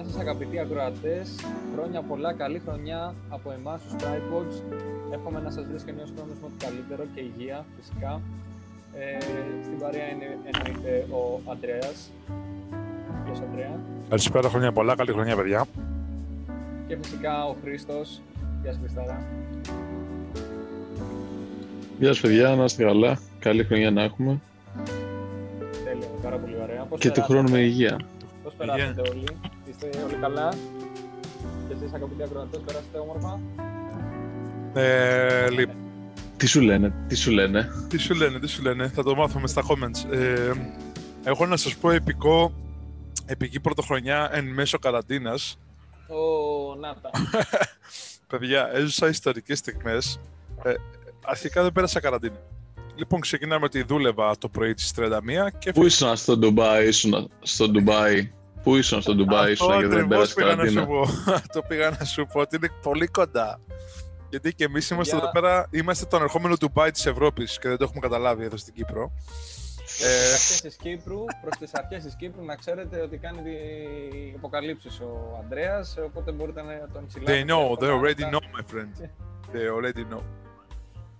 Γεια σας αγαπητοί ακροατές, χρόνια πολλά, καλή χρονιά από εμάς τους Tripods. Εύχομαι να σας βρίσκει νέος χρόνος με το καλύτερο και υγεία φυσικά. Ε, στην παρέα είναι εννοείται ο Αντρέας. Γεια σου Αντρέα. Καλησπέρα, χρόνια πολλά, καλή χρονιά παιδιά. Και φυσικά ο Χρήστος. Γεια σου Χριστάρα. Γεια σας παιδιά, να είστε καλά. Καλή χρονιά να έχουμε. Τέλεια, πάρα πολύ ωραία. Πώς Και του περάσατε; χρόνου με υγεία. Πώς περάσατε όλοι, είστε όλοι καλά; Και εσείς αγαπητοί ακροατές, περάσατε όμορφα; Ε, λοιπόν, Τι σου λένε, τι σου λένε; τι σου λένε, τι σου λένε, θα το μάθουμε στα comments. Ε, έχω να σας πω επικό, επική πρωτοχρονιά εν μέσω καραντίνας. Ω, να τα. Παιδιά, έζησα ιστορικές στιγμές. Ε, αρχικά δεν πέρασα καραντίνα. Λοιπόν, ξεκινάμε ότι δούλευα το πρωί της 31 και Πού ήσουν στο Ντουμπάι, ήσουν στο Ντουμπάι. Πού ήσουν στο Ντουμπάι, Αυτό ήσουν και δεν ακριβώς πέρασε πήγα να σου καραντίνα. πω. το πήγα να σου πω ότι είναι πολύ κοντά. Γιατί και εμείς είμαστε Για- εδώ πέρα, είμαστε το ανερχόμενο Ντουμπάι της Ευρώπης και δεν το έχουμε καταλάβει εδώ στην Κύπρο. Ε, αρχές της Κύπρου, προς τις αρχές της Κύπρου, να ξέρετε ότι κάνει τι αποκαλύψεις ο Ανδρέας, οπότε μπορείτε να τον συλλάβετε. They know, they εύκολα. already know, my friend. They already know.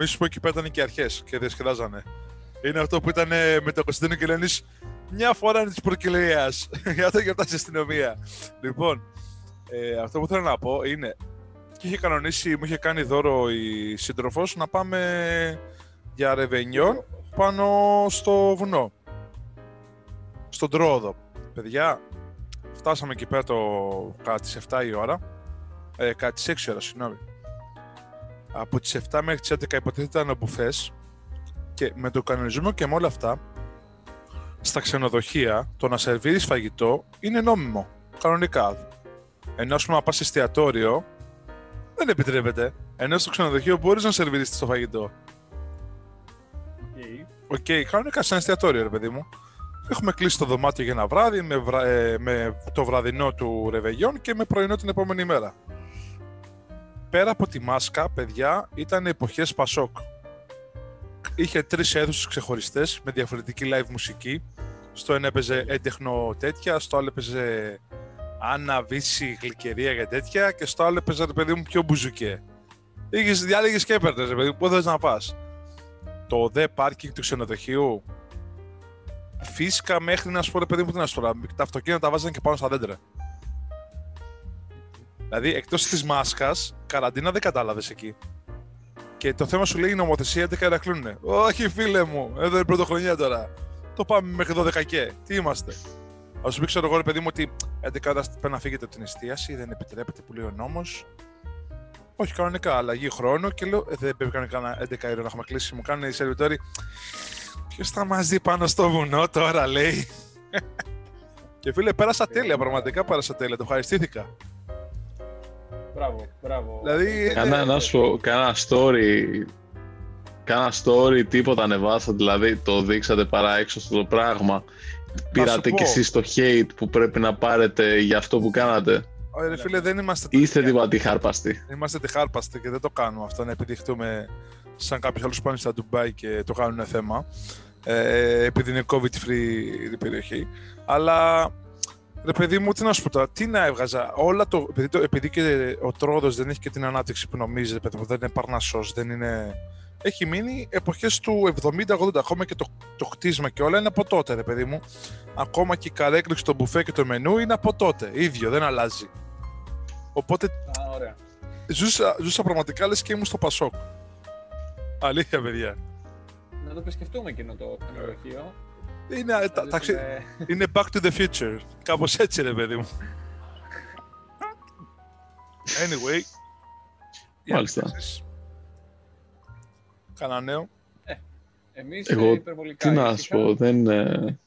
Μη σου πω εκεί πέρα ήταν και αρχές και διασκεδάζανε. Είναι αυτό που ήταν με το Κωνσταντίνο και Λένης μια φορά της προκυλίας για το γιορτάζει η αστυνομία. Λοιπόν, ε, αυτό που θέλω να πω είναι και είχε κανονίσει, μου είχε κάνει δώρο η σύντροφος να πάμε για ρεβενιόν πάνω στο βουνό. Στον Τρόδο. Παιδιά, φτάσαμε εκεί πέρα το κατά τις 7 η ώρα. Ε, κατά τις 6 η ώρα, συγγνώμη. Από τις 7 μέχρι τις 11 υποτίθεται ήταν ο μπουφές και με το κανονισμό και με όλα αυτά στα ξενοδοχεία το να σερβίρεις φαγητό είναι νόμιμο, κανονικά. Ενώ ας πούμε να πας εστιατόριο δεν επιτρέπεται. Ενώ στο ξενοδοχείο μπορείς να σερβίρεις το φαγητό. OK. OK, κανονικά σε ένα εστιατόριο, ρε παιδί μου. Έχουμε κλείσει το δωμάτιο για ένα βράδυ με, βρα- ε, με το βραδινό του Ρεβεγιόν και με πρωινό την επόμενη μέρα. Πέρα από τη μάσκα, παιδιά, ήταν εποχές Πασόκ. Είχε τρεις αίθουσες ξεχωριστές με διαφορετική live μουσική. Στο ένα έπαιζε έντεχνο τέτοια, στο άλλο έπαιζε Άννα, Βύση, Γλυκερία και τέτοια και στο άλλο έπαιζε, ρε παιδί μου, πιο μπουζουκέ. Είχες, διάλεγες και έπαιρνες, ρε παιδί μου, πού θες να πας το δε πάρκινγκ του ξενοδοχείου φύσκα μέχρι να σου πω ρε παιδί μου τι να σου πω, τα αυτοκίνητα τα βάζανε και πάνω στα δέντρα. Δηλαδή εκτός της μάσκας, καραντίνα δεν κατάλαβες εκεί. Και το θέμα σου λέει η νομοθεσία 11 ώρα κλείνουνε. Όχι φίλε μου, εδώ είναι πρωτοχρονιά τώρα. Το πάμε μέχρι 12 και. Τι είμαστε. Α σου πει ξέρω εγώ ρε παιδί μου ότι 11 ώρα πρέπει να φύγετε από την εστίαση, δεν επιτρέπεται που λέει ο νόμος. Όχι κανονικά, αλλαγή χρόνου και λέω: «Ε, Δεν πρέπει κανονικά να 11 ώρα να έχουμε κλείσει. Μου κάνουν οι σερβιτόροι. Ποιος θα μας δει πάνω στο βουνό τώρα, λέει. και φίλε, πέρασα τέλεια, πραγματικά πέρασα τέλεια. Το ευχαριστήθηκα. Μπράβο, μπράβο. Δηλαδή, Κάνα, να σου πω, κάνα story, κάνα story, τίποτα ανεβάσατε, δηλαδή το δείξατε παρά έξω στο πράγμα. Πήρατε πω. κι εσείς το hate που πρέπει να πάρετε για αυτό που κάνατε. Ρε φίλε, δεν είμαστε. Είστε τέτοια. τίποτα τη χάρπαστοι. Είμαστε τυχάρπαστοι και δεν το κάνουμε αυτό να επιδειχτούμε σαν κάποιους άλλους που πάνε στα Ντουμπάι και το κάνουν θέμα. Ε, επειδή είναι COVID-free η περιοχή. Αλλά ρε παιδί μου, τι να σου πω τώρα, τι να έβγαζα. Όλα το, επειδή, το, επειδή και ο τρόδος δεν έχει και την ανάπτυξη που νομίζει, ρε παιδί μου, δεν είναι παρνασό, δεν είναι. Έχει μείνει εποχές του 70-80, ακόμα και το, το χτίσμα και όλα είναι από τότε, ρε παιδί μου. Ακόμα και η καρέκληξη, το μπουφέ και το μενού είναι από τότε. ίδιο, δεν αλλάζει. Οπότε Α, ωραία. ζούσα, ζούσα πραγματικά λες και ήμουν στο Πασόκ. Αλήθεια, παιδιά. Να το επισκεφτούμε εκείνο το ξενοδοχείο. Είναι, τα, Δηλαδή, ταξι- είναι- είναι back to the future. Κάπως έτσι, ρε παιδί μου. Anyway. για Μάλιστα. εσείς. Κανένα νέο. Εμείς Εγώ, ε, υπερβολικά Τι να σου ήσυχα. πω, δεν... ε,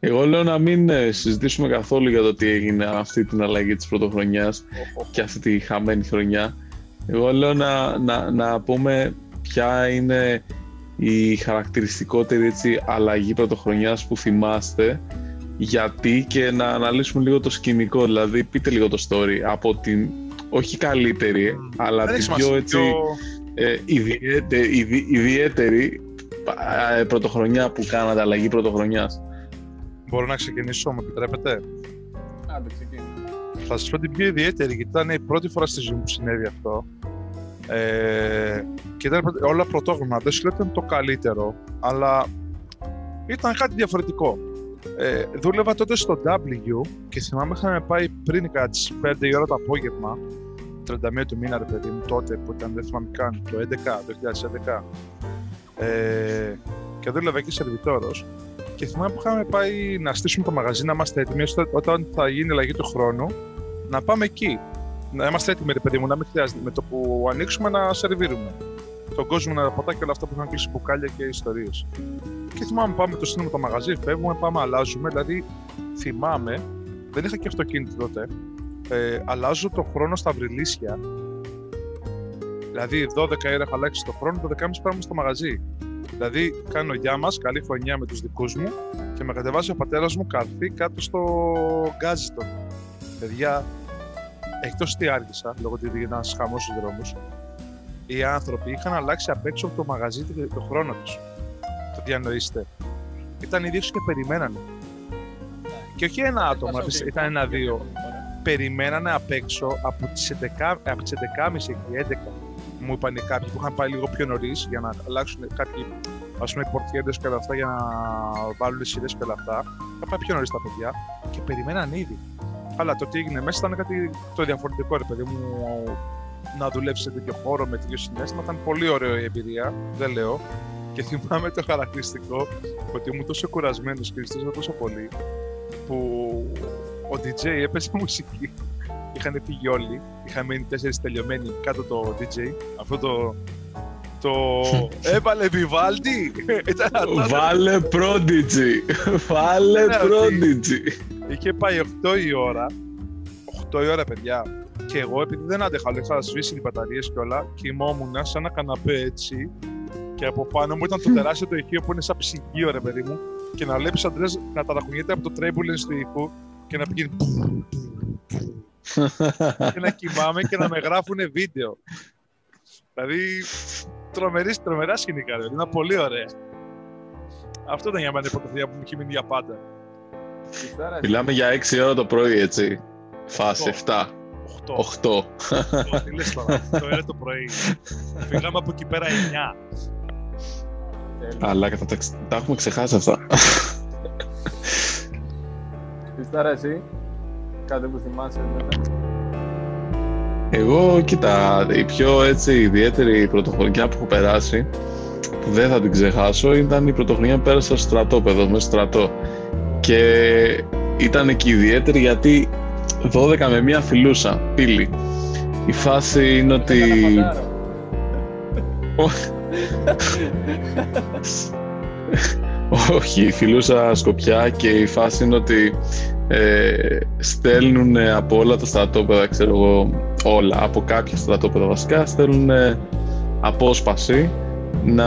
Εγώ λέω να μην ε, συζητήσουμε καθόλου για το τι έγινε αυτή την αλλαγή της πρωτοχρονιάς Οχ, οχ. και αυτή τη χαμένη χρονιά. Εγώ λέω να, να, να πούμε ποια είναι η χαρακτηριστικότερη έτσι, αλλαγή πρωτοχρονιάς που θυμάστε γιατί και να αναλύσουμε λίγο το σκηνικό, δηλαδή πείτε λίγο το story από την όχι καλύτερη, Μμ. αλλά Δεν την έχει πιο σημασία. έτσι Πιο- ε, ιδιαίτε- ιδι- ιδιαίτερη ε, πρωτοχρονιά που κάνατε, αλλαγή πρωτοχρονιάς. Μπορώ να ξεκινήσω, με επιτρέπετε; Άντε, ξεκινά. Θα σας πω την πιο ιδιαίτερη, γιατί ήταν η πρώτη φορά στη ζωή μου που συνέβη αυτό. Ε, και ήταν όλα πρωτόγνωρα. Δεν σου λέω ότι ήταν το καλύτερο, αλλά ήταν κάτι διαφορετικό. Ε, δούλευα τότε στο W και θυμάμαι είχαμε πάει πριν κατά τις 5 η ώρα το απόγευμα 31 του μήνα ρε παιδί μου τότε που ήταν δεν θυμάμαι καν το 11, το 2011 ε, και δούλευα εκεί σερβιτόρος και θυμάμαι που είχαμε πάει να στήσουμε το μαγαζί να είμαστε έτοιμοι ώστε όταν θα γίνει η αλλαγή του χρόνου να πάμε εκεί να είμαστε έτοιμοι ρε παιδί μου να μην χρειάζεται με το που ανοίξουμε να σερβίρουμε τον κόσμο να ποτά και όλα αυτά που είχαν κλείσει μπουκάλια και ιστορίες. Και θυμάμαι πάμε το σύνολο το μαγαζί, φεύγουμε, πάμε, αλλάζουμε. Δηλαδή, θυμάμαι, δεν είχα και αυτοκίνητο τότε. Ε, αλλάζω το χρόνο στα βρυλίσια. Δηλαδή, 12 ώρα έχω αλλάξεις το χρόνο, το 12.30 πάμε στο μαγαζί. Δηλαδή, κάνω γεια μας, καλή χρονιά με τους δικούς μου και με κατεβάζει ο πατέρας μου καρφί κάτω στο γκάζιτο. Παιδιά, εκτός τι άργησα, λόγω ότι ήταν ένας χαμός στου δρόμου, οι άνθρωποι είχαν αλλάξει απ' έξω από το μαγαζί το χρόνο τους. Το διανοείστε. Ήταν οι και περιμένανε. Και όχι ένα άτομο, ήταν ένα-δύο. Περιμένανε απ' έξω από τις 11.30 και 11 μου είπαν κάποιοι που είχαν πάει λίγο πιο νωρίς για να αλλάξουν κάποιοι ας πούμε πορτιέντες και όλα αυτά για να βάλουν σειρές και όλα αυτά. Είχαν πάει πιο νωρίς τα παιδιά και περιμέναν ήδη. Αλλά το τι έγινε μέσα ήταν κάτι το διαφορετικό, ρε παιδί μου να δουλέψεις σε τέτοιο χώρο με τέτοιο συνέστημα. Ήταν πολύ ωραίο η εμπειρία, δεν λέω. Και θυμάμαι το χαρακτηριστικό ότι ήμουν τόσο κουρασμένος και ζητούσα τόσο πολύ που ο DJ έπαιζε μουσική. Είχαν φύγει όλοι. Είχαν μείνει τέσσερις τελειωμένοι κάτω το DJ. Αυτό το. Το. Έβαλε Βιβάλτι! Βάλε Prodigy! Βάλε Prodigy! Είχε πάει 8 η ώρα. 8 η ώρα, παιδιά και εγώ, επειδή δεν άντεχα, είχα σβήσει οι μπαταρίες και όλα, κοιμόμουν σαν ένα καναπέ έτσι. Και από πάνω μου ήταν το τεράστιο το ηχείο που είναι σαν ψυγείο, ρε παιδί μου. Και να βλέπεις Αντρέ να ταραχουνιέται από το τρέμπουλεν του ήχου και να πηγαίνει. και να κοιμάμαι και να με γράφουν βίντεο. Δηλαδή, τρομερή, τρομερά σκηνικά, δηλαδή. Ήταν πολύ ωραία. Αυτό ήταν για μένα η πρωτοβουλία που μου έχει μείνει για πάντα. Μιλάμε για 6 ώρα το πρωί, έτσι. Φάση 7. 8. Τι λες τώρα, το είναι το πρωί. Φύγαμε από εκεί πέρα 9. Αλλά τα, τα έχουμε ξεχάσει αυτά. Χριστάρα εσύ, κάτι που θυμάσαι βέβαια. Εγώ, κοίτα, η πιο έτσι ιδιαίτερη πρωτοχρονιά που έχω περάσει, που δεν θα την ξεχάσω, ήταν η πρωτοχρονιά που πέρασα στο στρατόπεδο, μέσα στο στρατό. Και ήταν και ιδιαίτερη γιατί 12 με μία φιλούσα, πύλη. Η φάση είναι ότι... Όχι, φιλούσα σκοπιά και η φάση είναι ότι ε, στέλνουν από όλα τα στρατόπεδα, ξέρω εγώ, όλα, από κάποια στρατόπεδα βασικά, στέλνουν απόσπαση να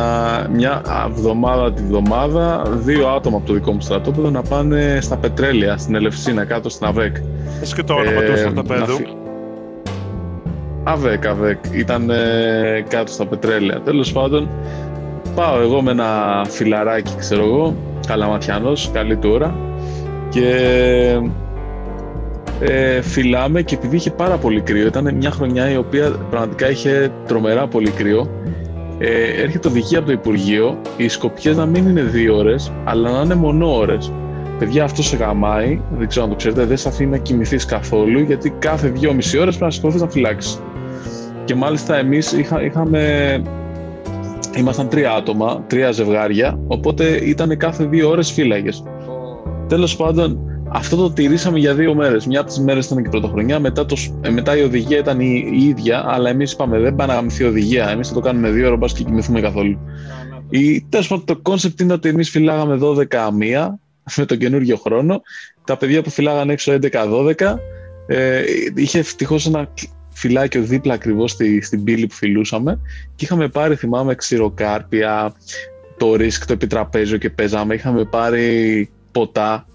μια εβδομάδα τη βδομάδα δύο άτομα από το δικό μου στρατόπεδο να πάνε στα πετρέλαια, στην Ελευσίνα, κάτω στην ΑΒΕΚ. Έχει και το όνομα του στρατοπέδου. ΑΒΕΚ, ΑΒΕΚ. Ήταν ε, κάτω στα πετρέλαια. Τέλος πάντων, πάω εγώ με ένα φιλαράκι, ξέρω εγώ, καλαματιανός, καλή του ώρα και ε, φυλάμε και επειδή είχε πάρα πολύ κρύο, ήταν μια χρονιά η οποία πραγματικά είχε τρομερά πολύ κρύο ε, έρχεται οδηγία από το Υπουργείο οι σκοπιές να μην είναι δύο ώρες, αλλά να είναι μόνο ώρες. Παιδιά, αυτό σε γαμάει, δεν ξέρω αν το ξέρετε, δεν σε αφήνει να κοιμηθείς καθόλου, γιατί κάθε δυόμιση ώρες πρέπει να σηκωθεί να φυλάξεις. Και μάλιστα εμείς είχα, είχαμε. Ήμασταν τρία άτομα, τρία ζευγάρια, οπότε ήταν κάθε δύο ώρες φύλαγες. Oh. Τέλος πάντων, αυτό το τηρήσαμε για δύο μέρες. Μια από τις μέρες ήταν και πρωτοχρονιά, μετά, το, ε, μετά η οδηγία ήταν η, η ίδια, αλλά εμείς είπαμε δεν πάνε να γαμηθεί η οδηγία. Εμείς θα το κάνουμε δύο ώρες και κοιμηθούμε καθόλου. Τέλος πάντων, το concept είναι ότι εμείς φυλάγαμε 12 μία με τον καινούριο χρόνο. Τα παιδιά που φυλάγανε έξω 11-12. Ε, είχε ευτυχώς ένα φυλάκιο δίπλα ακριβώς στη, στην πύλη που φυλούσαμε και είχαμε πάρει, θυμάμαι, ξηροκάρπια, το Risk, το επιτραπέζιο και παίζαμε. Είχαμε πάρει ποτά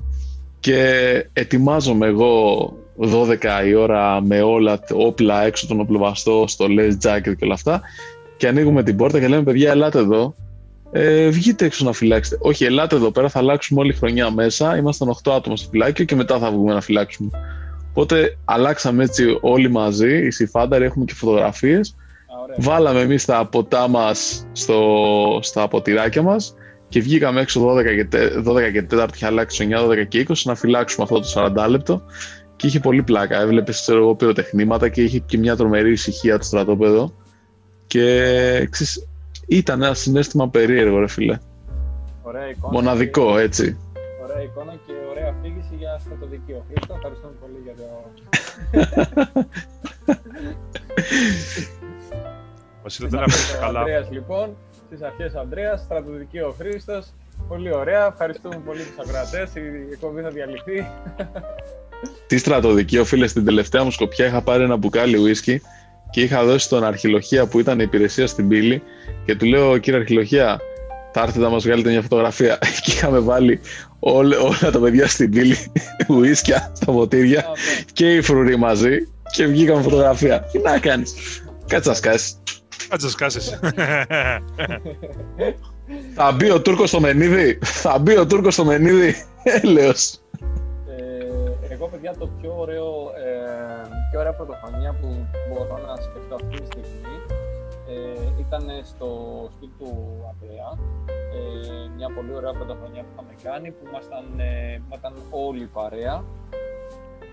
και ετοιμάζομαι εγώ 12 η ώρα με όλα όπλα έξω τον οπλοβαστό, στολές, jacket και όλα αυτά και ανοίγουμε την πόρτα και λέμε παιδιά ελάτε εδώ ε, βγείτε έξω να φυλάξετε. Όχι, ελάτε εδώ πέρα, θα αλλάξουμε όλη χρονιά μέσα. Ήμασταν 8 άτομα στο φυλάκιο και μετά θα βγούμε να φυλάξουμε. Οπότε αλλάξαμε έτσι όλοι μαζί, οι συφάνταροι, έχουμε και φωτογραφίες. Βάλαμε εμείς τα ποτά μας στο, στα ποτηράκια μας και βγήκαμε έξω 12 και, 12 και 4 είχε αλλάξει 9, 12 και 20 να φυλάξουμε αυτό το 40 λεπτό και είχε πολύ πλάκα. Έβλεπες ξέρω εγώ πυροτεχνήματα και είχε και μια τρομερή ησυχία το στρατόπεδο. Και ξέρεις, ήταν ένα συνέστημα περίεργο, ρε φίλε. Ωραία εικόνα. Μοναδικό, έτσι. Ωραία εικόνα και ωραία αφήγηση για στρατοδικείο. Χρήστο, ευχαριστούμε πολύ για το. Βασίλη, δεν αφήνεις καλά. Ανδρέας, λοιπόν, στις αρχές Ανδρέας, στρατοδικείο Χρήστος. Πολύ ωραία, ευχαριστούμε πολύ τους ακροατές, η εκπομπή θα διαλυθεί. Τι στρατοδικείο, φίλε, στην τελευταία μου σκοπιά είχα πάρει ένα μπουκάλι ουίσκι και είχα δώσει τον Αρχιλοχία που ήταν η υπηρεσία στην πύλη και του λέω, κύριε Αρχιλοχία, θα έρθετε να μας βγάλετε μια φωτογραφία. Και είχαμε βάλει όλα, όλα τα παιδιά στην πύλη, ουίσκια στα ποτήρια και οι φρουροί μαζί και βγήκαμε φωτογραφία. Τι να κάνεις, κάτσε να σκάσεις. Κάτσε να σκάσεις. θα μπει ο Τούρκος στο Μενίδη, θα μπει ο Τούρκος στο Μενίδη, έλεος. Ε, εγώ, παιδιά, το πιο ωραίο, ε, πιο ωραία πρωτοχρονιά που μπορώ να σκεφτώ αυτή τη στιγμή ε, ήταν στο σπίτι του Ανδρέα. Ε, μια πολύ ωραία πρωτοχρονιά που είχαμε κάνει, που ήμασταν, ε, ήμασταν όλοι παρέα.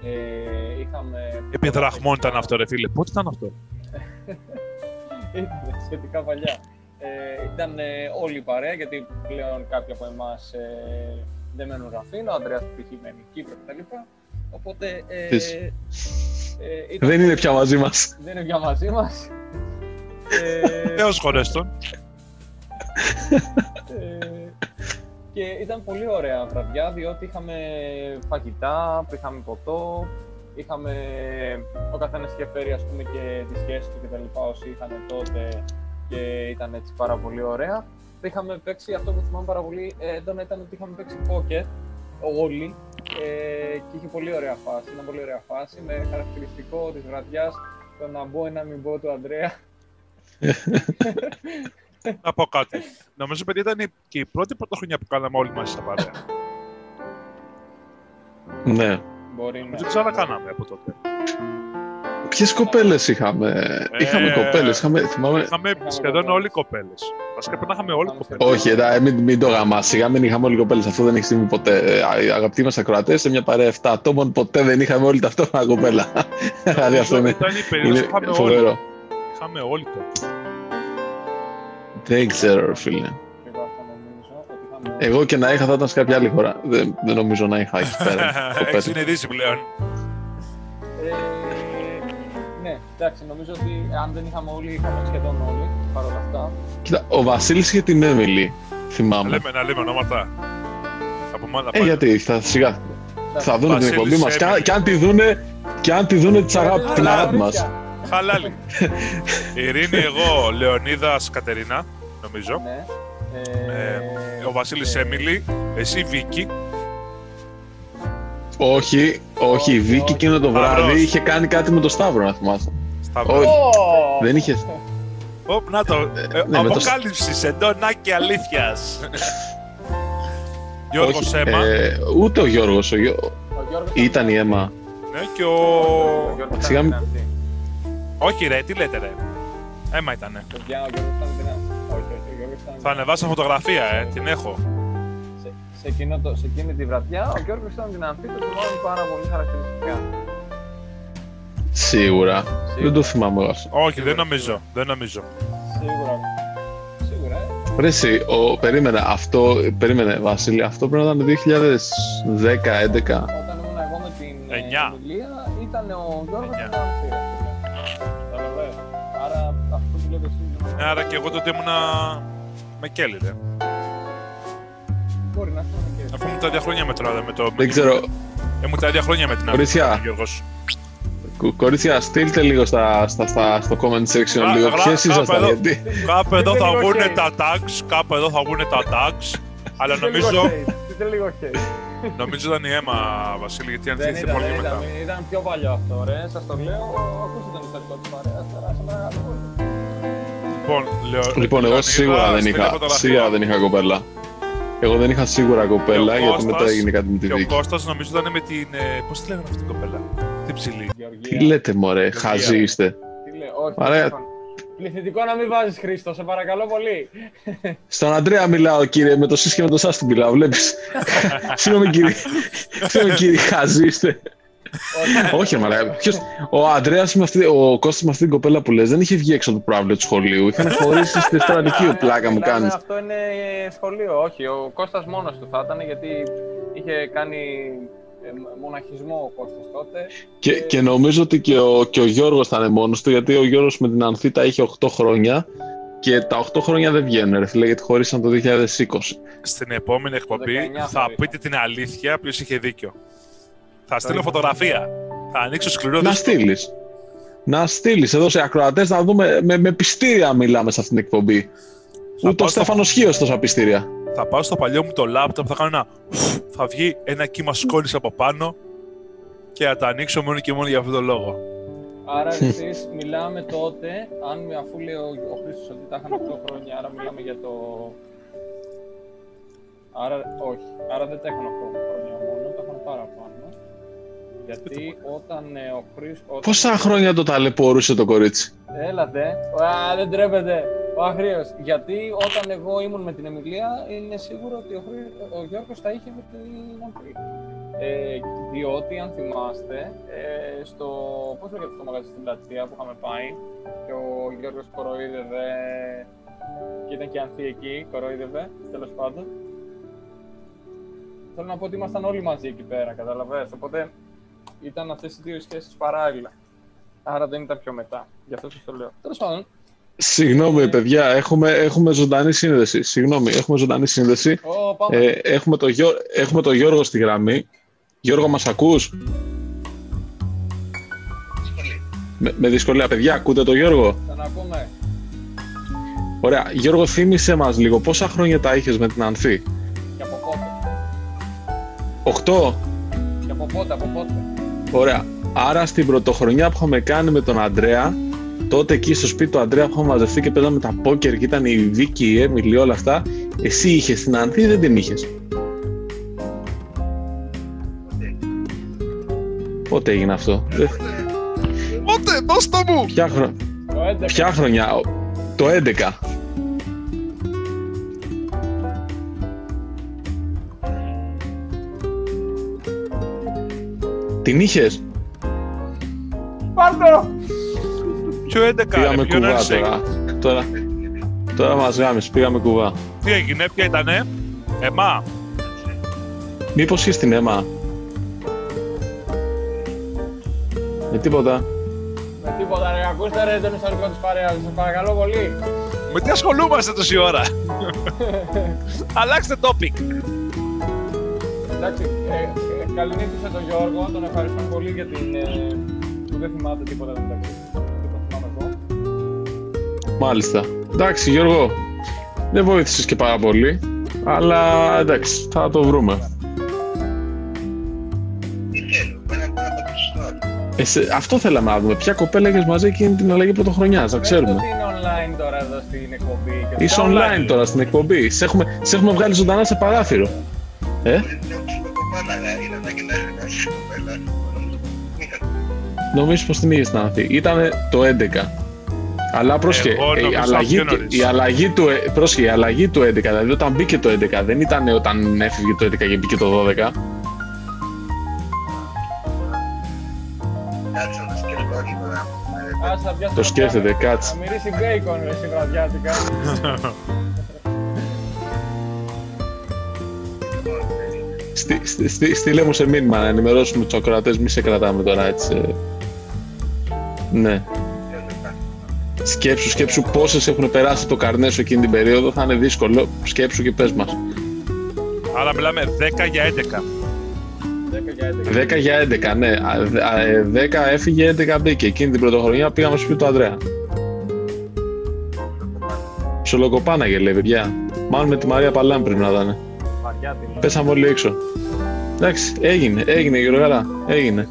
Ε, είχαμε... Επί δραχμών ήταν αυτό, ρε φίλε. Πότε ήταν αυτό; ήταν σχετικά παλιά. Ε, ήταν ε, όλοι παρέα, γιατί πλέον κάποιοι από εμάς ε, δεν μένουν γραφείο, ο Ανδρέας π.χ. μένει Κύπρο κτλ. Οπότε... Ε, Τις. ε, ήταν- Δεν είναι πια μαζί μας. δεν είναι πια μαζί μας. ε, Έως χωρές τον. ε, και ήταν πολύ ωραία βραδιά, διότι είχαμε φαγητά, είχαμε ποτό, είχαμε, ο καθένας είχε φέρει ας πούμε και τη σχέση του και τα λοιπά όσοι είχαν τότε και ήταν έτσι πάρα πολύ ωραία. Είχαμε παίξει, αυτό που θυμάμαι πάρα πολύ έντονα ήταν ότι είχαμε παίξει πόκερ όλοι ε, και είχε πολύ ωραία φάση, ήταν πολύ ωραία φάση με χαρακτηριστικό της βραδιάς το να μπω ή να μην μπω του Ανδρέα. Να πω κάτι. Νομίζω, παιδιά, ήταν και η πρώτη πρωτοχρονιά που κάναμε όλοι μαζί στα παρέα. Ναι. Μπορεί να... Δεν ξανακάναμε από τότε. Ποιες κοπέλες είχαμε; είχαμε Ε, κοπέλες. Είχαμε, θυμάμαι. Είχαμε σχεδόν κοπέλες. όλοι κοπέλες. Βασικά πρέπει να είχαμε όλοι κοπέλες. Όχι, εντά, μην, μην το γαμάς. Σιγά μην είχαμε όλοι κοπέλες. Αυτό δεν έχει συμβεί ποτέ. Ε, α- Αγαπητοί μας ακροατές, σε μια παρέα 7 ατόμων ποτέ δεν είχαμε όλοι ταυτόχρονα κοπέλα. Δηλαδή αυτό είναι, Ήταν η περίοδο είναι που είχαμε όλοι. φοβερό. Είχαμε όλοι τότε. Δεν ξέρω, ρε φίλε. Εγώ και να είχα θα ήταν σε κάποια άλλη χώρα. Δεν, δεν νομίζω να είχα εκεί πέρα. Έχεις κοπέλα. συνειδήσει πλέον. Ε, ναι, εντάξει, νομίζω ότι αν δεν είχαμε όλοι, είχαμε σχεδόν όλοι, παρόλα αυτά. Κοίτα, ο Βασίλης είχε την Έμιλι, Να θυμάμαι. λέμε, να λέμε ονόματα. Από μάνα Ε, γιατί θα, σιγά, θα δουν την Βασίλης εκπομπή μας. Και, αν- Έμιλι. και αν τη δούνε, και αν τη δούνε της αγάπη, την αγάπη μας. Χαλάλι. Ειρήνη, εγώ, Λεωνίδας Κατερίνα, νομίζω. Ναι. Ε, ο Βασίλης Έμιλη, εσύ Βίκη. Όχι, όχι, η Βίκη όχι. εκείνο το Σταυρός. βράδυ είχε κάνει κάτι με το Σταύρο, να θυμάσαι. Σταύρο. Όχι. Δεν είχε. Οπ, να το. ε, ναι, με το- Αποκάλυψη εντονάκι αλήθειας. Γιώργος όχι, Έμα. ε, ούτε ο Γιώργος. Ο Γιώ... Ο Γιώργος Ήταν η Έμα. Ναι, και Ο ο... Γιώργος Σιγά ήταν μην- δυνατή. Όχι ρε, τι λέτε ρε. Έμα ήτανε. Θα δυνατή. ανεβάσω φωτογραφία, ε, την έχω. Σε, σε, εκείνο το, σε εκείνη τη βραδιά, ο Γιώργος ήταν δυνατή, το θυμάμαι πάρα πολύ χαρακτηριστικά. Σίγουρα. Σίγουρα. Δεν το θυμάμαι εγώ. Όχι, δεν νομίζω. Δεν νομίζω. Σίγουρα. Σίγουρα, ε. Ρε εσύ, ο, περίμενε, αυτό, περίμενε Βασίλη, αυτό πρέπει να ήταν 2010-2011. Όταν ήμουν εγώ με την ε, Εννιά. Εμιλία, ήταν ο Γιώργος Εννιά. και ο Ανθίας. Καταλαβαίνω. Άρα αυτό που λέτε εσείς Ναι, άρα και εγώ τότε ήμουνα με Κέλλη, ρε. μπορεί να είναι και Αφού ήμουν τα ίδια χρόνια με τον με το. Δεν ξέρω, Ήμουν τα ίδια χρόνια με την Κορίτσια. Άμυνα, Γιώργος. κο- κορίτσια, στείλτε λίγο στα, στα, στα, στο comment section Γρα- λίγο γρα- ποιες κάπου ήσασταν, εδώ. γιατί Κάπου εδώ θα λίγο βγουν hate. τα tags, κάπου εδώ θα βγουν τα tags. Αλλά Είστε νομίζω, λίγο hate, είστε λίγο hate. νομίζω ήταν η αίμα, Βασίλη, γιατί Δεν ανθίστηκε ήταν, πολύ δεν μετά. ήταν, ήταν πιο παλιό αυτό, ρε. Σας το λέω, ακούσατε τον ιστορικό της παρέας, περάσαμε ένα καλό. Λοιπόν, λέω, Λοιπόν, εγώ Λεωνίδα, σίγουρα δεν στείλε είχα, φωτογραφία. σίγουρα δεν είχα κοπέλα. Εγώ δεν είχα σίγουρα κοπέλα, Και ο γιατί μετά Κώστας- έγινε κάτι με τη Και ο Βίκη. Κώστας νομίζω ήταν με την. ε, Πώς τη λέγανε αυτή την κοπέλα; Τη την ψηλή. Γεωργία. Τι λέτε, μωρέ, χαζοί είστε. Τι λέει, όχι. Ωραία. τηλέφωνο. Πληθυντικό να μην βάζεις Χρήστο, σε παρακαλώ πολύ. Στον Αντρέα μιλάω, κύριε, με το σεις και με το σας την μιλάω, βλέπεις. Συγγνώμη, κύριε. Συγγνώμη, κύριε, χαζοί είστε. Όχι. Όχι, μαλάκα. Ποιος... Ο Αντρέας με αυτή, ο Κώστας με αυτή την κοπέλα που λες δεν είχε βγει έξω από το πρόβλημα του σχολείου. Είχαν χωρίσει στη δεύτερα λυκείου, πλάκα μου Μιλάμε, κάνεις. Αυτό είναι σχολείο, όχι. Ο Κώστας μόνος του θα ήταν γιατί είχε κάνει ε, μοναχισμό ο Κώστας τότε. Και, και νομίζω ότι και ο, και ο Γιώργος θα είναι μόνος του, γιατί ο Γιώργος με την Ανθήτα είχε 8 χρόνια και τα 8 χρόνια δεν βγαίνουν, ρε φίλε, γιατί χωρίσαν το 2020. Στην επόμενη εκπομπή 19 θα χωρίς. πείτε την αλήθεια ποιος είχε δίκιο. Θα στείλω φωτογραφία. Θα ανοίξω σκληρό Να δίσκο. στείλεις. Να στείλεις εδώ σε ακροατές να δούμε με, με πιστήρια μιλάμε σε αυτήν την εκπομπή. Θα Ούτε ο πάω στο- Στέφανος Χίος τόσα πιστήρια. Θα πάω στο παλιό μου το λάπτοπ, θα κάνω ένα. Θα βγει ένα κύμα σκόνης από πάνω και θα τα ανοίξω μόνο και μόνο για αυτόν τον λόγο. Άρα εσείς μιλάμε τότε, αν αφού λέει ο, ο Χρήστος ότι τα είχαν 8 χρόνια, άρα μιλάμε για το... Άρα όχι, άρα δεν τα είχαν 8 χρόνια μόνο, τα είχαν παραπάνω. Γιατί όταν ε, ο Χρήστος... Πόσα χρόνια το ταλαιπωρούσε το κορίτσι; Έλατε. Α, δεν τρέπεται. Ο Αγρίος. Γιατί όταν εγώ ήμουν με την Εμιλία, είναι σίγουρο ότι ο, Χρή... ο Γιώργος τα είχε με την Αμπρή. Ε, διότι, αν θυμάστε, ε, στο... πώς λέγεται το μαγαζί στην πλατεία που είχαμε πάει και ο Γιώργος κοροϊδεύε και ήταν και ανθή εκεί, κοροϊδεύε, τέλος πάντων. Θέλω να πω ότι ήμασταν όλοι μαζί εκεί πέρα, καταλαβαίνεις. Οπότε ήταν αυτές οι δύο σχέσεις παράλληλα. Άρα δεν ήταν πιο μετά. Γι' αυτό σας το λέω. Τέλος πάντων. Συγγνώμη, παιδιά, έχουμε, έχουμε ζωντανή σύνδεση. Συγγνώμη, έχουμε ζωντανή σύνδεση. Ω, πάμε. Ε, έχουμε, το Γιώ... έχουμε το Γιώργο στη γραμμή. Γιώργο, μας ακούς; Με, με δυσκολία, παιδιά, ακούτε το Γιώργο; Θα να ακούμε. Ωραία. Γιώργο, θύμισε μας λίγο πόσα χρόνια τα είχες με την Ανθή. Και από πότε. Οχτώ. Και από πότε, από πότε. Ωραία. Άρα στην πρωτοχρονιά που είχαμε κάνει με τον Αντρέα, τότε εκεί στο σπίτι του Αντρέα που είχαμε μαζευτεί και παίζαμε τα πόκερ και ήταν η Βίκη, η Έμιλη, όλα αυτά, εσύ είχες την Ανθή ή δεν την είχες; Πότε έγινε αυτό; Δεν- Πότε, δώσ' το μου! Ποια, χρο... Το 11. Ποια χρονιά. Ο- Το 11. Την είχες; Πάρτο! Ποιο 11 Πήγαμε ρε, ποιον κουβά έριξε. τώρα. Τώρα, τώρα μας γάμισε, πήγαμε κουβά. Τι έγινε, ποια ήτανε; Εμά. Μήπως είσαι την αίμα. Με τίποτα. Με τίποτα ρε, ακούστε ρε τον ιστορικό της παρέας. Σας παρακαλώ πολύ. Με τι ασχολούμαστε τόση ώρα; Αλλάξτε topic. Εντάξει, ε, ε, καληνύχτησε τον Γιώργο, τον ευχαριστώ πολύ για την... Ε, που δεν θυμάται τίποτα μεταξύ. Δεν το θυμάμαι εγώ. Μάλιστα. Εντάξει, Γιώργο, δεν βοήθησες και πάρα πολύ, αλλά εντάξει, θα το βρούμε. Τι θέλω, πέρα από ένα πατριστό. Εσ- αυτό θέλαμε να δούμε. Ποια κοπέλα έχεις μαζί εκείνη την αλλαγή πρωτοχρονιάς, να ξέρουμε. Ότι είναι online τώρα εδώ στην εκπομπή. και- Είσαι online τώρα στην εκπομπή. Σε έχουμε, σε έχουμε βγάλει ζωντανά σε παράθυρο. Ε, νομίζω πως την είχες στην Ανθή. Ήτανε το 11. Αλλά πρόσχε, Εγώ η, νόμιζα αλλαγή, πιο του- νωρίς. η, αλλαγή του, ε, πρόσχε, η αλλαγή του 11, δηλαδή όταν μπήκε το 11, δεν ήταν όταν έφυγε το 11 και μπήκε το 12. Κάτσε να σκεφτώ λίγο να Άσε να πιάσω Το να σκέφτεται, πιάσω. κάτσε. Θα μυρίσει μπέικον ρε εσύ βραδιάτικα. Στη, στη, στη, στείλε μου σε μήνυμα να ενημερώσουμε τους ακροατές, μη σε κρατάμε τώρα έτσι. Ε. Ναι. Σκέψου, σκέψου πόσες έχουν περάσει το καρνέ σου εκείνη την περίοδο, θα είναι δύσκολο. Σκέψου και πες μας. Άρα μιλάμε 10 για 11. 10 για 11. 10 για 11, ναι. Α, δε- α, ε, 10 έφυγε, 11 μπήκε. Εκείνη την πρωτοχρονιά πήγαμε στο σπίτι του Ανδρέα. Ψιλοκοπάναγε λέει, παιδιά. Μάλλον με τη Μαρία Παλάμ πρέπει να ήταν. Βαριάτικα. Πέσαμε όλοι έξω. Εντάξει, έγινε, έγινε Γιώργαρα, έγινε.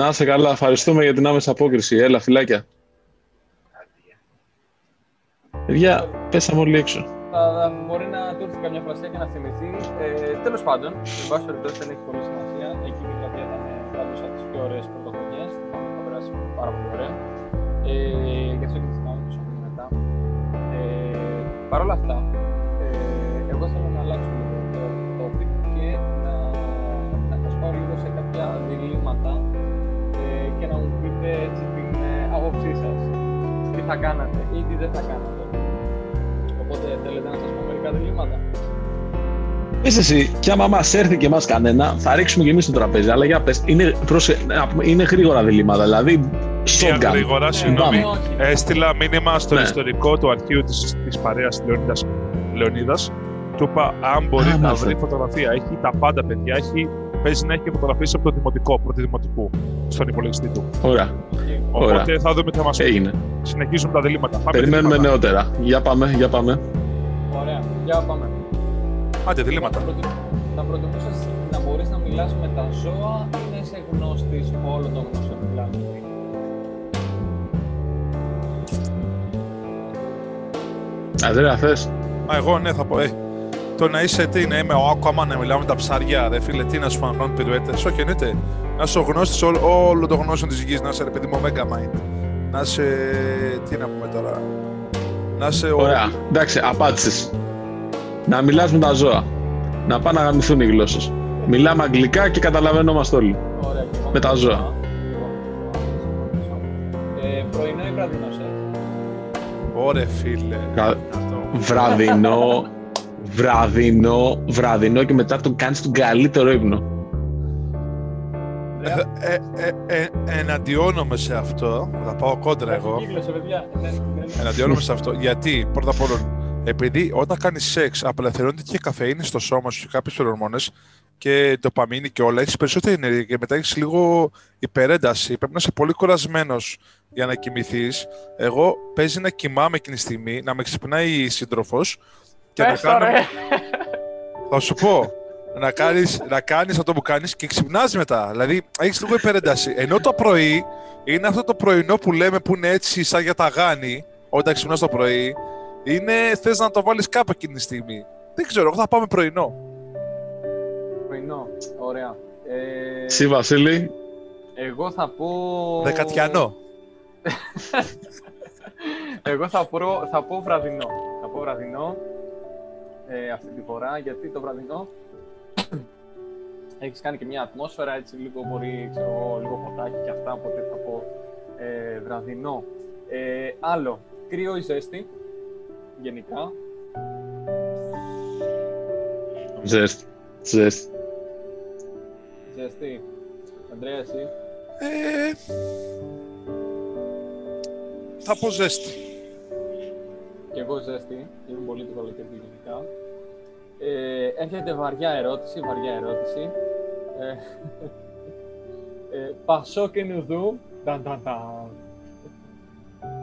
Να είσαι καλά, ευχαριστούμε για την άμεση απόκριση. Έλα, φυλάκια. Παιδιά, πέσαμε όλοι έξω. θα, θα μπορεί να του έρθει καμιά φρασία και να θυμηθεί. Ε, Τέλος πάντων, εν πάση περιπτώσει δεν έχει πολύ σημασία. Εκεί η πλατεία ήταν πάντως από τις πιο ωραίες πρωτοχρονιές. Θυμάμαι ότι θα περάσει πάρα πολύ ωραία. Ε, γι' αυτό και της θυμάμαι πίσω από μετά. Ε, Παρ' όλα αυτά, ε, εγώ θέλω να αλλάξω λίγο το topic και να, να σας πάω λίγο σε κάποια διλήμματα ε, και να μου πείτε έτσι την ε, άποψή σας. Τι θα κάνατε ή τι δεν θα κάνατε. Οπότε θέλετε να σας πω μερικά διλήμματα. Πες εσύ, κι άμα μας έρθει και μας κανένα, θα ρίξουμε και εμείς το τραπέζι. Αλλά για πες, είναι, προσε... να πούμε, είναι γρήγορα διλήμματα, δηλαδή Μια shotgun. γρήγορα, συγγνώμη. Ε, όχι. Έστειλα μήνυμα στο Ναι. ιστορικό του αρχείου της, της παρέας Λεωνίδας, Λεωνίδας. Του είπα αν μπορεί Α, να μάλιστα. βρει φωτογραφία. Έχει τα πάντα, παιδιά. Έχει, παίζει να έχει και φωτογραφίες από το δημοτικό, πρώτη δημοτικού, στον υπολογιστή του. Ωραία, Οπότε Ωραία. θα δούμε τι θα μας πει. έγινε. Συνεχίζουμε τα διλήμματα. Πάμε Περιμένουμε διλήμματα. νεότερα. Για πάμε, για πάμε. Ωραία, για πάμε. Άντε, Θα, διλήμματα. προτιμ... θα προτιμούσες να μπορείς να μιλάς με τα ζώα ή να είσαι γνώστης όλων των γνώσεων που μιλάμε. Αντρέα, θες; Α, εγώ ναι, θα πω. Ε, το να είσαι τι, να είμαι ο Άκουαμα, να μιλάω με τα ψάρια, ρε φίλε, τι να σου φανώ πυρουέτε. Όχι, εννοείται. Να είσαι ο γνώστης όλων των γνώσεων της γης, να είσαι ρε παιδί μου Mega Mind. Να είσαι. Τι να πούμε τώρα. Να είσαι ο. Ωραία, εντάξει, απάντησες. Να μιλάς με τα ζώα. Να πάνε να γαμηθούν οι γλώσσες. Μιλάμε αγγλικά και καταλαβαίνόμαστε όλοι. Ωραία, και εγώ Με τα ζώα. Ε, πρωινό ή βραδινό σεξ. Ωρε φίλε. Κα- Αυτό. Βραδινό, βραδινό, βραδινό και μετά τον κάνεις τον καλύτερο ύπνο. Ωραία. Ε, ε, ε, εναντιώνομαι σε αυτό. Θα πάω κόντρα εγώ. Κύκλωσε, παιδιά. Ναι, ναι, ναι. Εναντιώνομαι σε αυτό. Γιατί, πρώτα απ' όλων, επειδή όταν κάνεις σεξ απελευθερώνεται και καφεΐνη στο σώμα σου και κάποιες ορμόνες και ντοπαμίνη και όλα, έχεις περισσότερη ενέργεια και μετά έχεις λίγο υπερένταση. Πρέπει να είσαι πολύ κουρασμένος για να κοιμηθείς. Εγώ παίζει να κοιμάμαι εκείνη τη στιγμή, να με ξυπνάει η σύντροφος και να Πες το, κάνω. ρε. Θα σου πω. Να κάνεις, να κάνεις αυτό που κάνεις και ξυπνάς μετά. Δηλαδή, έχεις λίγο υπερένταση. Ενώ το πρωί είναι αυτό το πρωινό που λέμε που είναι έτσι σαν για τα γάνη, όταν ξυπνάς το πρωί, είναι θες να το βάλεις κάπου εκείνη τη στιγμή. Δεν ξέρω, εγώ θα πάμε πρωινό. Πρωινό. Ωραία. Ε, Εσύ, Βασίλη, εγώ θα πω... Δεκατιανό. Εγώ θα πω, θα πω βραδινό. Θα πω βραδινό ε, αυτή τη φορά, γιατί το βραδινό έχεις κάνει και μια ατμόσφαιρα, έτσι λίγο μπορεί, ξέρω εγώ, λίγο ποτάκι και αυτά, οπότε θα πω ε, βραδινό. Ε, άλλο, κρύο ή ζέστη, γενικά. ζέστη, ζέστη. Ζέστη. Αντρέα, εσύ. Ε, θα πω ζέστη. Και εγώ ζέστη, είναι πολύ το καλοκαίρι γενικά. Ε, έρχεται βαριά ερώτηση, βαριά ερώτηση. Ε, ε, Πασό και νουδού. Ταν, ταν, ταν.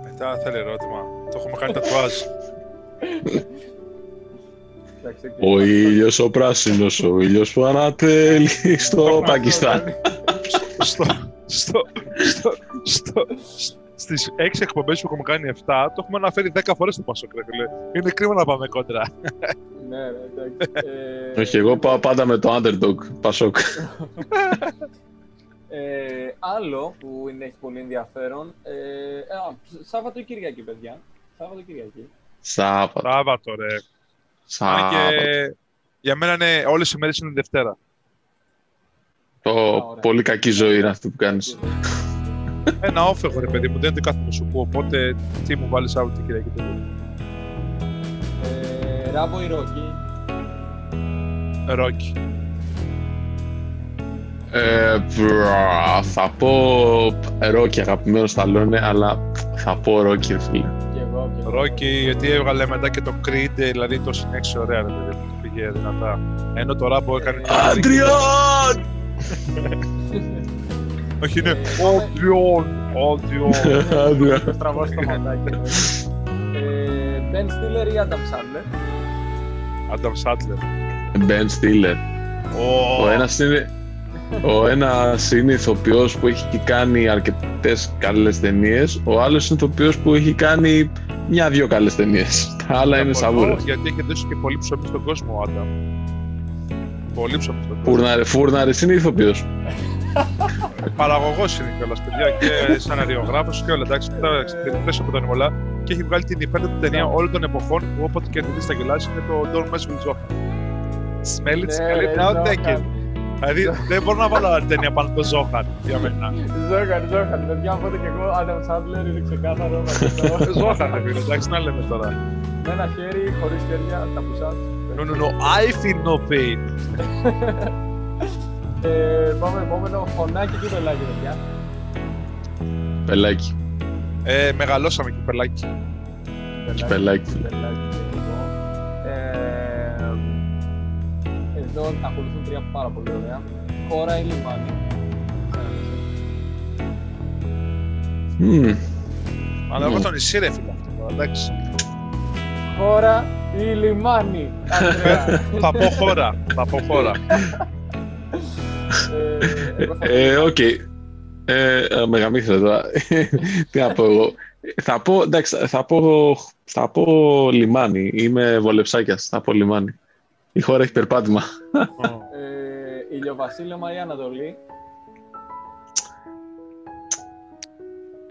Μετά θέλει ερώτημα. Το έχουμε κάνει τατουάζ. Εντάξει, οκ. Ο ήλιος ο πράσινος, ο ήλιος που ανατέλλει στο Πακιστάν. στο, στο, στο, στο, στις 6 εκπομπές που έχουμε κάνει 7, το έχουμε αναφέρει 10 φορές το Πασόκ, ρε φίλε. Είναι κρίμα να πάμε κόντρα. Ναι, ρε, εντάξει. Ε, Όχι, εγώ πάω πάντα με το underdog, Πασόκ. Ε, άλλο που είναι, έχει πολύ ενδιαφέρον. Ε, α, Σάββατο ή Κυριακή, παιδιά. Σάββατο ή Κυριακή. Σάββατο, Σάββατο, ρε. Αν Σάββατο. και για μένα είναι, όλες οι μέρες είναι Δευτέρα. Το ωραία. πολύ κακή ζωή είναι αυτή που κάνεις. Ένα όφεγο, ρε παιδί μου, δεν είναι το κάθε να σου πω. Οπότε τι μου βάλεις άλλο την Κυριακή το πρωί. Ε, Ράβο ή Ρόκι. Ρόκι. Ε, βρα, θα πω Ρόκι αγαπημένος Σταλόνε, αλλά θα πω Ρόκι, ρε φίλε. Και εγώ, και εγώ. Ρόκι, γιατί έβγαλε μετά και το Creed, δηλαδή το συνέχισε ωραία, ρε παιδί μου. Το πήγε δυνατά. Ενώ το Ράμπο έκανε. Αντριάν! Όχι, είναι. Ε, Όντιον! Όντιον! Αντριάν. Στραβώ στο ματάκι. Ε, Ben Stiller ή Adam Sandler; Άνταμ Σάτλερ. Μπεν Στίλερ. Ο ένας είναι, ο ένας είναι ηθοποιός που έχει κάνει αρκετές καλές ταινίες, ο άλλος είναι ηθοποιός που έχει κάνει μια-δυο καλές ταινίες. Τα άλλα είναι σαβούρες. Γιατί έχει δώσει και πολύ ψωμί στον κόσμο ο Άνταμ. Πολύ ψωμί στον κόσμο. Φούρναρε, φούρναρες είναι ηθοποιός. παραγωγός είναι κιόλας, παιδιά, και σαναριογράφο και όλα. Εντάξει, μετά εκτελέσει από τον Ιμολά και έχει βγάλει την υπέρτερη ταινία όλων των εποχών που όποτε κερδίζει στα γελάσει είναι το Don't Mess with Zohan. Smell it, smell it, now take it. Δηλαδή δεν μπορώ να βάλω άλλη ταινία πάνω από το Zohan για μένα. Ζόχαν, Ζόχαν. Παιδιά, οπότε και εγώ, Adam Sandler είναι ξεκάθαρο. Zohan, φίλε, εντάξει, να λέμε τώρα. Με ένα χέρι, χωρίς χέρια, τα πουσά. No, no, no, I feel no pain. Ε, Πάμε επόμενο, φωνάκι και πελάκι, παιδιά. Πελάκι. Ε, μεγαλώσαμε και πελάκι. Πελάκι. Πελάκι και εγώ. Ε, Εδώ ακολουθούν τρία πάρα πολύ ωραία. Χώρα ή λιμάνι. Μμμ. Αλλά εγώ Ναι. το νησί ρε φίλε αυτό, τώρα, εντάξει. Χώρα ή λιμάνι. Ανδρέα. Θα πω χώρα, θα πω χώρα. Ε, εγώ θα πω Ε, οκ. Ε, ε, με γαμήθετε τώρα. Τι να πω εγώ. Θα πω, εντάξει, θα πω, θα πω λιμάνι. Είμαι βολεψάκιας, θα πω λιμάνι. Η χώρα έχει περπάτημα. Ε, ηλιοβασίλεμα ή Ανατολή.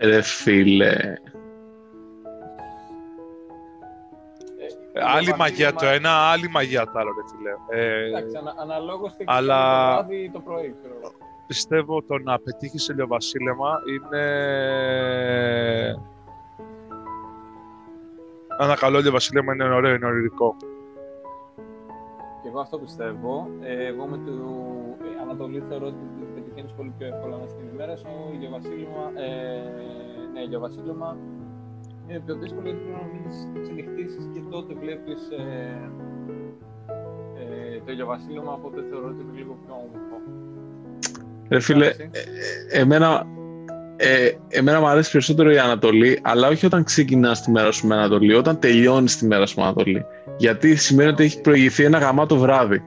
Ρε φίλε. άλλη μαγεία το ένα, άλλη μαγεία το άλλο, ρε φίλε. Ε, Εντάξει, ανα, αναλόγως τι αλλά- το βράδυ ή το πρωί, ξέρω εγώ. Πιστεύω το να πετύχεις σε ηλιοβασίλεμα είναι. Ένα καλό ηλιοβασίλεμα είναι ωραίο, είναι ορειρικό. Και εγώ αυτό πιστεύω. Ε, εγώ με το ε, Ανατολή θεωρώ ότι πετυχαίνεις πολύ πιο εύκολα μέσα στην ημέρα σου. Ηλιοβασίλεμα, ε, ναι, ηλιοβασίλεμα είναι πιο δύσκολο γιατί πρέπει να μείνεις ξενυχτήσεις και τότε βλέπεις ε, ε, το ηλιοβασίλεμα, οπότε θεωρώ ότι είναι λίγο πιο όμορφο. Ρε φίλε, Εντάξει. ε, εμένα, ε, εμένα μου αρέσει περισσότερο η Ανατολή, αλλά όχι όταν ξεκινάς τη μέρα σου με Ανατολή, όταν τελειώνεις τη μέρα σου με Ανατολή. Γιατί σημαίνει ότι έχει προηγηθεί ένα γαμάτο βράδυ.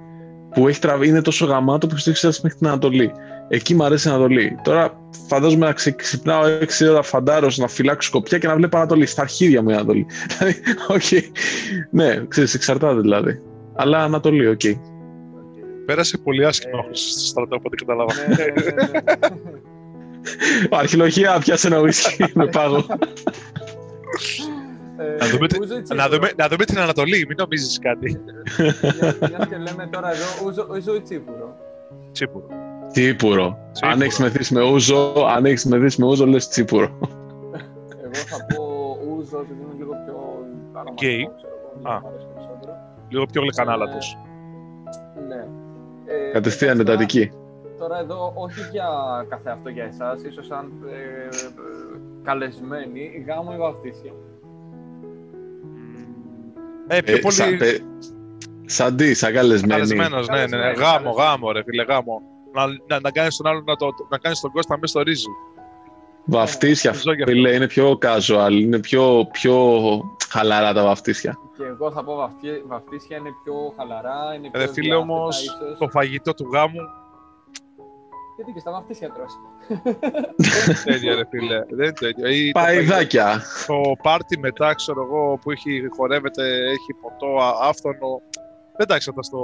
Που έχει τραβεί, είναι τόσο γαμάτο που έχεις φτάσει μέχρι την Ανατολή. Εκεί μου αρέσει η Ανατολή. Τώρα φαντάζομαι να ξε- ξυπνάω 6 ώρα φαντάρος να φυλάξω σκοπιά και να βλέπω Ανατολή. Στα αρχίδια μου η Ανατολή. Δηλαδή, οκ. Ναι, ξέρεις, εξαρτάται δηλαδή. Αλλά Ανατολή, οκ. Πέρασε πολύ άσχημα Ε, ο Χρήστος στο στρατό, από ό,τι κατάλαβα. ναι, ναι, ναι, ναι. Αρχιλογία, πιάσε ένα ουίσκι με πάγο. Ε, Να δούμε τι- Ούζο ή να, Τσίπουρο? δούμε, να δούμε την Ανατολή, μην νομίζεις κάτι. Μιας- Μιας και λέμε τώρα εδώ Ούζο, Ούζο ή Τσίπουρο. Τσίπουρο. Τσίπουρο. Τσίπουρο. Αν έχει μεθύσει με ούζο, αν έχει μεθύσει με ούζο, λες τσίπουρο. Εγώ θα πω Ούζο επειδή είναι λίγο πιο αρωματικό, Γκέι. ξέρω εγώ, Α. μου αρέσει περισσότερο. Λίγο πιο γλυκανάλατος. Ναι. Ε, Κατευθείαν τώρα- εντατική. Τώρα εδώ όχι για καθε αυτό για εσάς, ίσως σαν ε, ε, καλεσμένοι, γάμο ή βαφτίσια. Ε, πιο Ε, πολύ σαν, πε- σαν τι, σαν καλεσμένη. καλεσμένος, ναι, ναι, ναι. Καλεσμένος, Γάμο, καλεσμένος. γάμο, ρε φίλε, γάμο. Να, να, να κάνεις τον άλλον, να, το, να κάνεις τον Κώστα μέσα στο ρύζι. Βαφτίσια, Ζω γι' αυτό. φίλε, είναι πιο casual, είναι πιο, πιο χαλαρά τα βαφτίσια. Και εγώ θα πω βαφτί- βαφτίσια είναι πιο χαλαρά, είναι πιο Ρε φίλε διάθετα όμως, ίσως. το φαγητό του γάμου, Γιατί και στα βαφτίσια τρως. δεν είναι τέτοιο ρε φίλε. Δεν είναι τέτοιο. Ή το φαγητό- Παϊδάκια. Το πάρτι μετά, ξέρω εγώ, που έχει, χορεύεται, έχει ποτό, α- άφθονο. Δεν τα έξατα στο...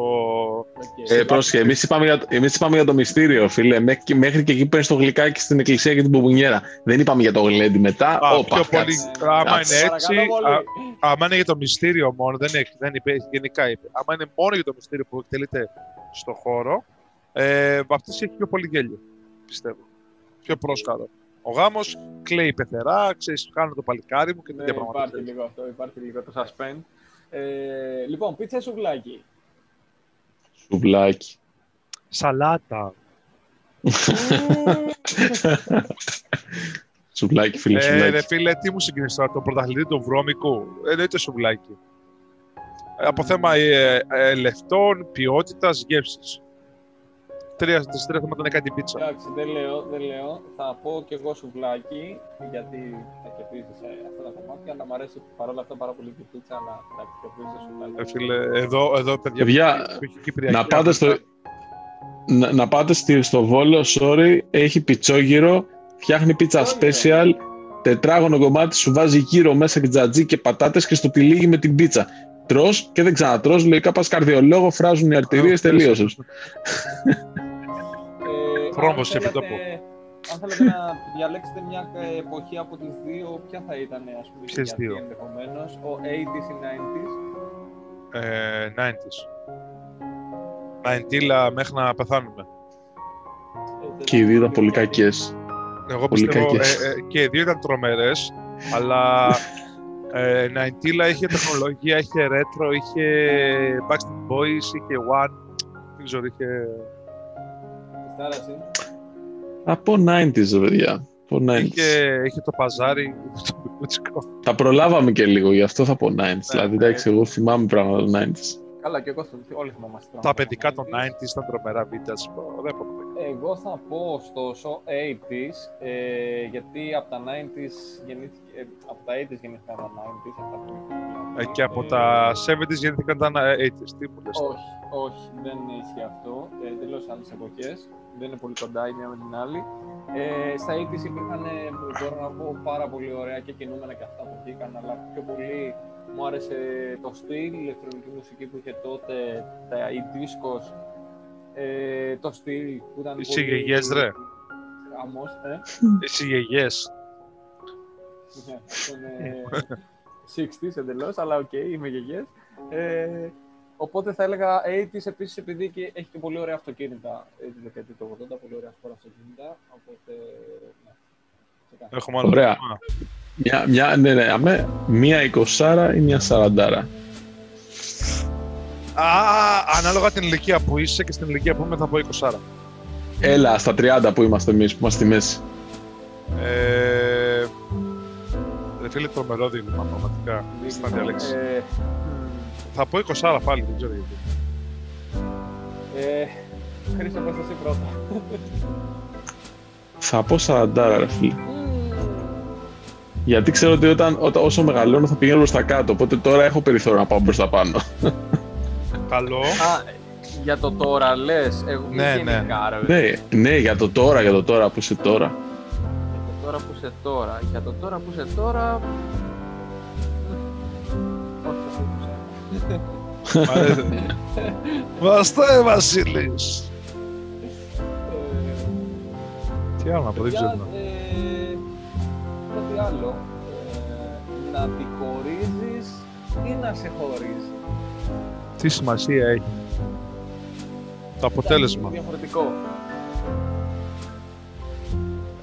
Οκ. Ε, πρόσεχε, εμείς είπαμε, για, εμείς είπαμε για το μυστήριο, φίλε. Μέχρι, και- μέχρι και εκεί παίρνει το γλυκάκι στην εκκλησία και την μπουμπουνιέρα. Δεν είπαμε για το γλέντι μετά. Α, Όπα, πιο κάτσε. πολύ, άμα Κάτσε. είναι έτσι, Παρακαλώ πολύ. α, άμα είναι για το μυστήριο μόνο, δεν, είναι, δεν είπε, γενικά είπε. Άμα είναι μόνο για το μυστήριο που εκτελείται στο χώρο, ε, βαφτίσει έχει πιο πολύ γέλιο, πιστεύω. Πιο πρόσκαρο. Ο γάμος κλαίει πεθερά, ξέρεις, κάνω το παλικάρι μου και Ναι, τέτοια υπάρχει πράγματα. λίγο αυτό, υπάρχει λίγο το suspense. Ε, λοιπόν, πίτσα ή σουβλάκι; Σουβλάκι. Σαλάτα. Σουβλάκι, φίλε, Ε, σουβλάκι. ρε φίλε, τι μου συγκινήσει τώρα, το πρωταθλητή του βρώμικου. Εννοείται σουβλάκι. Ε, από θέμα ε, ε, λεφτών, ποιότητας, γεύσης. Τρία, τις τρία θέματα είναι κάτι πίτσα. Εντάξει, δεν λέω, δεν λέω. Θα πω κι εγώ σουβλάκι, γιατί θα κερδίσει αυτά τα κομμάτια, αλλά μου αρέσει παρόλα αυτά πάρα πολύ και η πίτσα, αλλά εντάξει, κερδίζεις το σουβλάκι. Ε, φίλε, εδώ, εδώ παιδιά, Παιδιά, που έχει Κυπριακή να πάτε στο, άμυνα, να, να πάτε στη, στο Βόλο, sorry, έχει πιτσόγυρο, φτιάχνει πίτσα Πιτσόγυρο. special, τετράγωνο κομμάτι, σου βάζει γύρω μέσα και τζατζί και πατάτες και στο τυλίγει με την πίτσα. Τρως και δεν ξανατρως, λογικά πας καρδιολόγο, φράζουν οι αρτηρίες, Α, τελείωσες. Ε, Θρόμβος αν σε θέλατε- επιτόπου. αν θέλετε να διαλέξετε μια ε, εποχή από τις δύο, ποια θα ήταν, ας πούμε, Ποιες γιατί δύο; ενδεχομένως, ο 80s ή 90s. Ε, 90s. 90 μέχρι να πεθάνουμε. Ε, Και οι δύο ήταν πολύ κακές. Εγώ Πολύ πιστεύω κακές. ε, ε, και οι δύο ήταν τρομερές, αλλά ε, 90 είχε τεχνολογία, είχε retro, είχε Backstreet Boys, είχε One, δεν ξέρω, είχε... Στάρα, εσύ. Από 90s, ρε παιδιά. Από 90s. Είχε, είχε το παζάρι, το μπιμπούτσικο. Τα προλάβαμε και λίγο, γι' αυτό θα πω 90s. δηλαδή, ναι. εντάξει, εγώ θυμάμαι πράγματα του 90s. Καλά, και εγώ θυμ- όλοι θυμόμαστε. Τα πράγματα παιδικά των 90s. 90s ήταν τρομερά βίντεο. Δεν πω Εγώ θα πω ωστόσο 80s, ε, γιατί από τα 90s γεννήθηκε, ε, από τα 80s γεννήθηκαν τα 90s, αυτά που Ε, και από τα 70s γεννήθηκαν τα 80s. Τι μου λες. Όχι, όχι, δεν ισχύει αυτό. Ε, Τελείως άλλες εποχές. Δεν είναι πολύ κοντά η μία με την άλλη. Ε, στα 80s υπήρχαν, ε, μπορώ να πω, πάρα πολύ ωραία και κινούμενα και αυτά που βγήκαν, αλλά πιο πολύ μου άρεσε το στυλ, η ηλεκτρονική μουσική που είχε τότε, τα οι discos, ε, το στυλ που ήταν Οι σιγεγιές, ρε. Χαμός, ε. Οι σιγεγιές. Ναι, είναι 60s εντελώς, αλλά οκ, είμαι γεγιές. Ε, οπότε θα έλεγα 80s επίσης επειδή και έχει και πολύ ωραία αυτοκίνητα ε, τη δεκαετία του 80, πολύ ωραία σπορ αυτοκίνητα. Οπότε. Ναι. ξεκάθαρα. Έχουμε άλλο Ωραία. θέμα. Μια, μια, ναι, ναι, αμέ, μία 20 ή μια 40. Α, ανάλογα την ηλικία που είσαι και στην ηλικία που είμαι θα πω 20. Έλα, στα 30 που είμαστε εμείς, που είμαστε στη μέση. Ε, ρε φίλε, τρομερό δίλημα, πραγματικά. Στην διάλεξη. Ε, Θα πω 20 πάλι, δεν ξέρω γιατί. ε, Χρήστο, πες εσύ πρώτα. Θα πω 40, ρε φίλε. Γιατί ξέρω ότι όταν, όταν, όσο μεγαλώνω θα πηγαίνω προς τα κάτω, οπότε τώρα έχω περιθώριο να πάω προς τα πάνω. Καλό. Α, για το τώρα λες, εγώ Ναι, ναι. γενικά, ρε, ναι, ναι, για το τώρα, για το τώρα που είσαι τώρα. Για το τώρα που είσαι τώρα. Για το τώρα που είσαι τώρα. Όχι, όχι, όχι. Βαστέ, Βασίλης. Ε, Τι άλλο να πω, δεν παιδιά, ξέρω. ε, Κάτι άλλο. Ε, να τη χωρίζεις ή να σε χωρίζεις; Τι σημασία έχει. Το αποτέλεσμα. Είναι διαφορετικό.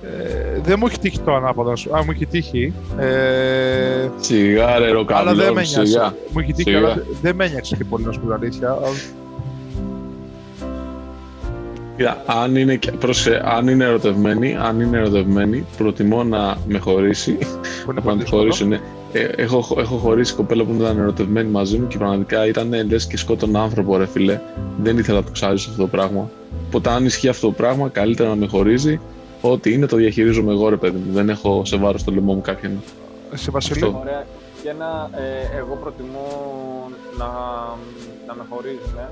Ε, δεν μου έχει τύχει το ανάποδο. να σου- Α, μου έχει τύχει. Ε, Σιγά ρε αλλά ροκαβλό, δεν με νοιάζει. σιγά. Μου έχει τύχει, Σιγά. αλλά δεν με ένιωξε και πολύ να σου πω την αλήθεια. Κοίτα, αν είναι, και- πρόσεξε, αν είναι ερωτευμένη, αν είναι ερωτευμένη, προτιμώ να με χωρίσει, Που είναι να πολύ τη δύσκολο. χωρίσω, ναι. Ε, έχω, έχω χωρίσει κοπέλα που ήταν ερωτευμένη μαζί μου και πραγματικά ήταν λες και σκότων άνθρωπο, ρε φιλέ. Δεν ήθελα να το ξάζω αυτό το πράγμα. Οπότε, αν ισχύει αυτό το πράγμα, καλύτερα να με χωρίζει. Ό,τι είναι το διαχειρίζομαι εγώ, ρε παιδί μου. Δεν έχω σε βάρος στο λαιμό μου κάποιον. Εσύ, Βασίλη. Αυτό. Ωραία. Και ένα, ε, εγώ προτιμώ να, να με χωρίζουν. Ε.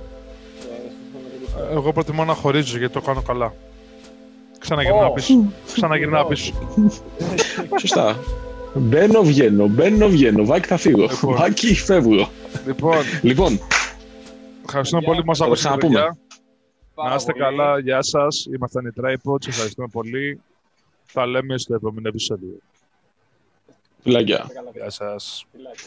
Ε, συμφωνώ με το Εγώ προτιμώ να χωρίζω γιατί το κάνω καλά. Ξαναγυρνάω Ω. πίσω. Ξαναγυρνάω πίσω. Σωστά. Μπαίνω, βγαίνω, μπαίνω, βγαίνω. Βάκι θα φύγω. Λοιπόν. Βάκι φεύγω. Λοιπόν, Λοιπόν, ευχαριστούμε Παιδιά, πολύ που μας θα το ακούσατε. ξαναπούμε. παιδιά. Πάρα Να είστε πολύ. καλά, γεια σας. Ήμασταν οι Tripods, ευχαριστούμε πολύ. Θα λέμε στο επόμενο επεισόδιο. φιλάκια. Καλά, Γεια σας. φιλάκια.